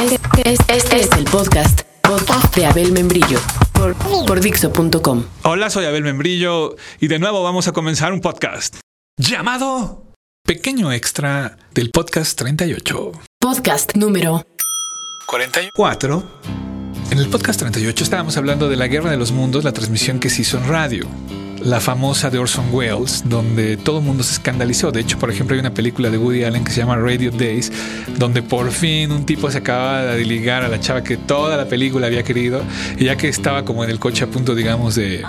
Este, este es el podcast, podcast de Abel Membrillo por, por Dixo.com. Hola, soy Abel Membrillo y de nuevo vamos a comenzar un podcast llamado Pequeño Extra del Podcast 38. Podcast número 44. En el podcast 38 estábamos hablando de la Guerra de los Mundos, la transmisión que se hizo en radio la famosa de Orson Welles, donde todo el mundo se escandalizó. De hecho, por ejemplo, hay una película de Woody Allen que se llama Radio Days, donde por fin un tipo se acaba de ligar a la chava que toda la película había querido, y ya que estaba como en el coche a punto, digamos, de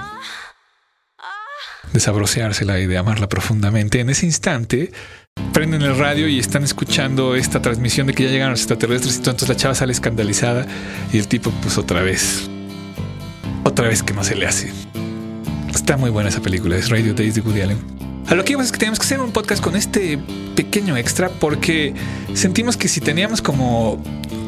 desabroceársela y de amarla profundamente, en ese instante prenden el radio y están escuchando esta transmisión de que ya llegaron los extraterrestres y entonces la chava sale escandalizada y el tipo pues otra vez, otra vez que no se le hace. Está muy buena esa película, es Radio Days de Woody Allen. A lo que íbamos es que teníamos que hacer un podcast con este pequeño extra porque sentimos que si teníamos como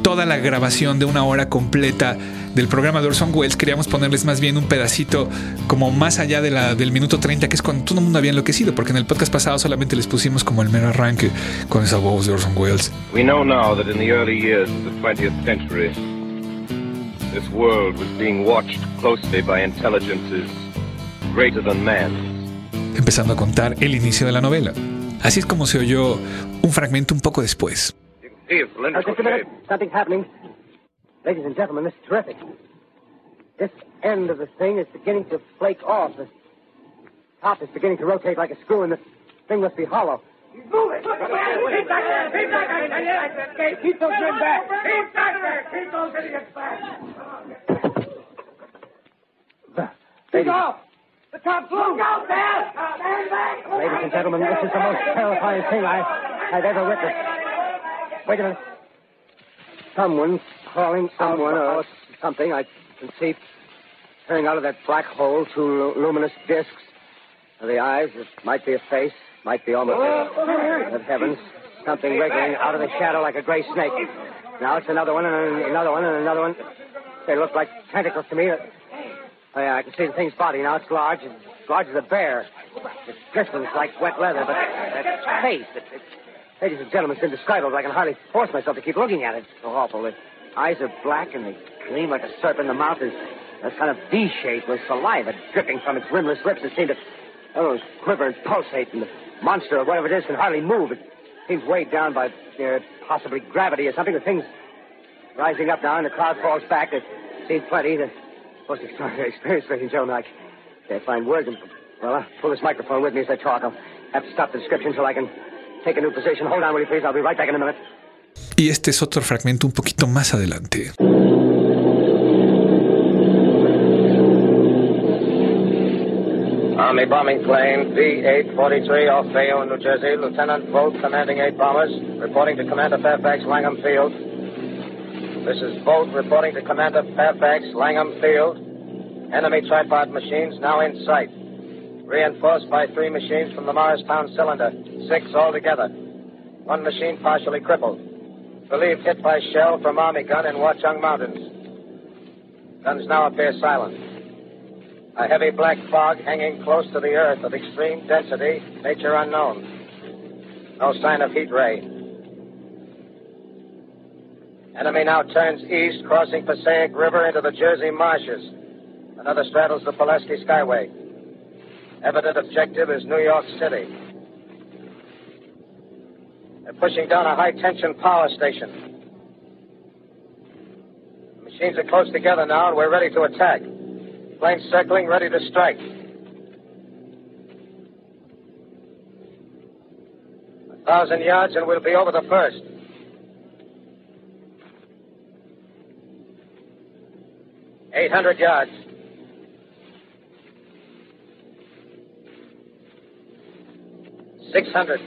toda la grabación de una hora completa del programa de Orson Welles, queríamos ponerles más bien un pedacito como más allá del minuto 30, que es cuando todo el mundo había enloquecido, porque en el podcast pasado solamente les pusimos como el mero arranque con esa voz de Orson Welles. We know now that in the early years of the 20th century, this world was being watched closely by intelligences. Empezando a contar el inicio de la novela. Así es como se oyó un fragmento un poco después. You can see it's Now, just a minute. Something's happening. Ladies and gentlemen, this is terrific. This end of the thing is beginning to flake off. The top is beginning to rotate like a screw, and the thing must be hollow. He's moving! Keep back there! Keep back there! Keep those men back! Keep back there! Keep those idiots back! Take off! The top's loose! Look out there! Stand back! Ladies and gentlemen, this is the most terrifying thing I, I've ever witnessed. Wait a minute. Someone's crawling someone or something. I can see turning out of that black hole two lu- luminous discs. The eyes, it might be a face, might be almost. a... Good heavens, something wriggling out of the shadow like a gray snake. Now it's another one and another one and another one. They look like tentacles to me. Yeah, I can see the thing's body now. It's large, as large as a bear. It glistens like wet leather, but that face, it, it, ladies and gentlemen, it's indescribable. I can hardly force myself to keep looking at it. It's so awful. The eyes are black and they gleam like a serpent. The mouth is a kind of V shape with saliva dripping from its rimless lips that seem to oh, quiver and pulsate. And the monster, or whatever it is, can hardly move. It seems weighed down by uh, possibly gravity or something. The thing's rising up now, and the cloud falls back. It seems plenty. The most extraordinary experience, ladies and gentlemen. I can't find words. And, well, I'll pull this microphone with me as I talk. I'll have to stop the description until I can take a new position. Hold on, will you please? I'll be right back in a minute. Y este es otro fragmento un poquito más adelante. Army bombing plane B-843 off Bayonne, New Jersey. Lieutenant Vogt, commanding eight bombers, reporting to Commander Fairfax, Langham Field. This is Vogt reporting to Commander Fairfax, Langham Field. Enemy tripod machines now in sight. Reinforced by three machines from the Morristown cylinder. Six altogether. One machine partially crippled. Believed hit by shell from Army gun in Watchung Mountains. Guns now appear silent. A heavy black fog hanging close to the earth of extreme density, nature unknown. No sign of heat ray. Enemy now turns east, crossing Passaic River into the Jersey marshes. Another straddles the Pulaski Skyway. Evident objective is New York City. They're pushing down a high tension power station. The machines are close together now, and we're ready to attack. Planes circling, ready to strike. A thousand yards, and we'll be over the first. Eight hundred yards. Six hundred.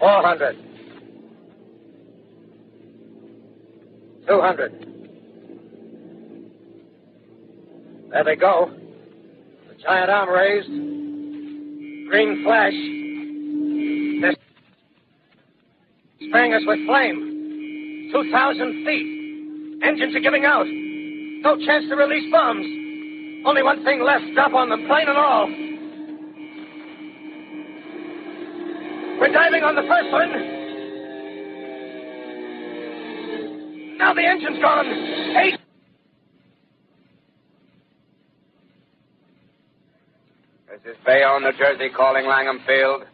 Four hundred. Two hundred. There they go. The giant arm raised. Green flash. Spraying us with flame. Two thousand feet. Engines are giving out. No chance to release bombs. Only one thing left. Drop on them, plane and all. We're diving on the first one. Now the engine's gone. Eight. This is Bayonne, New Jersey, calling Langham Field.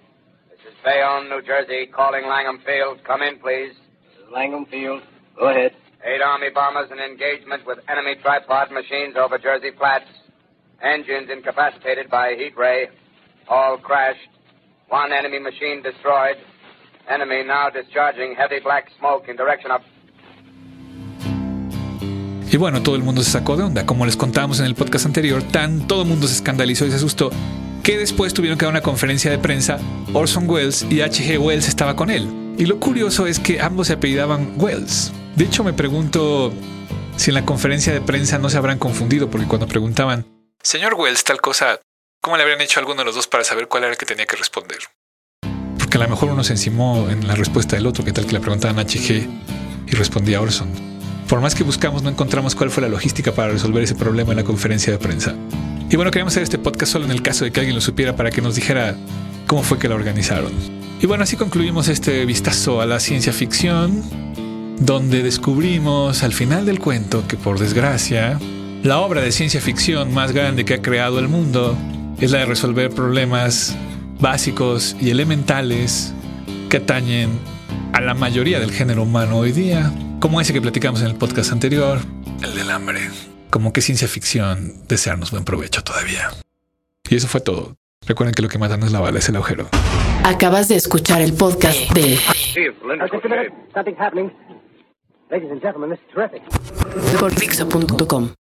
This is Bayonne, New Jersey, calling Langham Field. Come in, please. This is Langham Field. Go ahead. Eight Army bombers in engagement with enemy tripod machines over Jersey Flats. Engines incapacitated by heat ray. All crashed. One enemy machine destroyed. Enemy now discharging heavy black smoke in direction of Y bueno, todo el mundo se sacó de onda. Como les contábamos en el podcast anterior, tan todo el mundo se escandalizó y se asustó que después tuvieron que dar una conferencia de prensa. Orson Welles y H.G. Wells estaba con él. Y lo curioso es que ambos se apellidaban Wells. De hecho, me pregunto si en la conferencia de prensa no se habrán confundido, porque cuando preguntaban, señor Wells, tal cosa, ¿cómo le habrían hecho a alguno de los dos para saber cuál era el que tenía que responder? Porque a lo mejor uno se encimó en la respuesta del otro, que tal que le preguntaban a H.G. y respondía Orson. Por más que buscamos, no encontramos cuál fue la logística para resolver ese problema en la conferencia de prensa. Y bueno, queríamos hacer este podcast solo en el caso de que alguien lo supiera para que nos dijera cómo fue que lo organizaron. Y bueno, así concluimos este vistazo a la ciencia ficción, donde descubrimos al final del cuento que por desgracia, la obra de ciencia ficción más grande que ha creado el mundo es la de resolver problemas básicos y elementales que atañen a la mayoría del género humano hoy día como ese que platicamos en el podcast anterior, el del hambre. Como que ciencia ficción, desearnos buen provecho todavía. Y eso fue todo. Recuerden que lo que mata no es la bala, es el agujero. Acabas de escuchar el podcast de Something's happening. Ladies and gentlemen, this is terrific. por Dixo.com.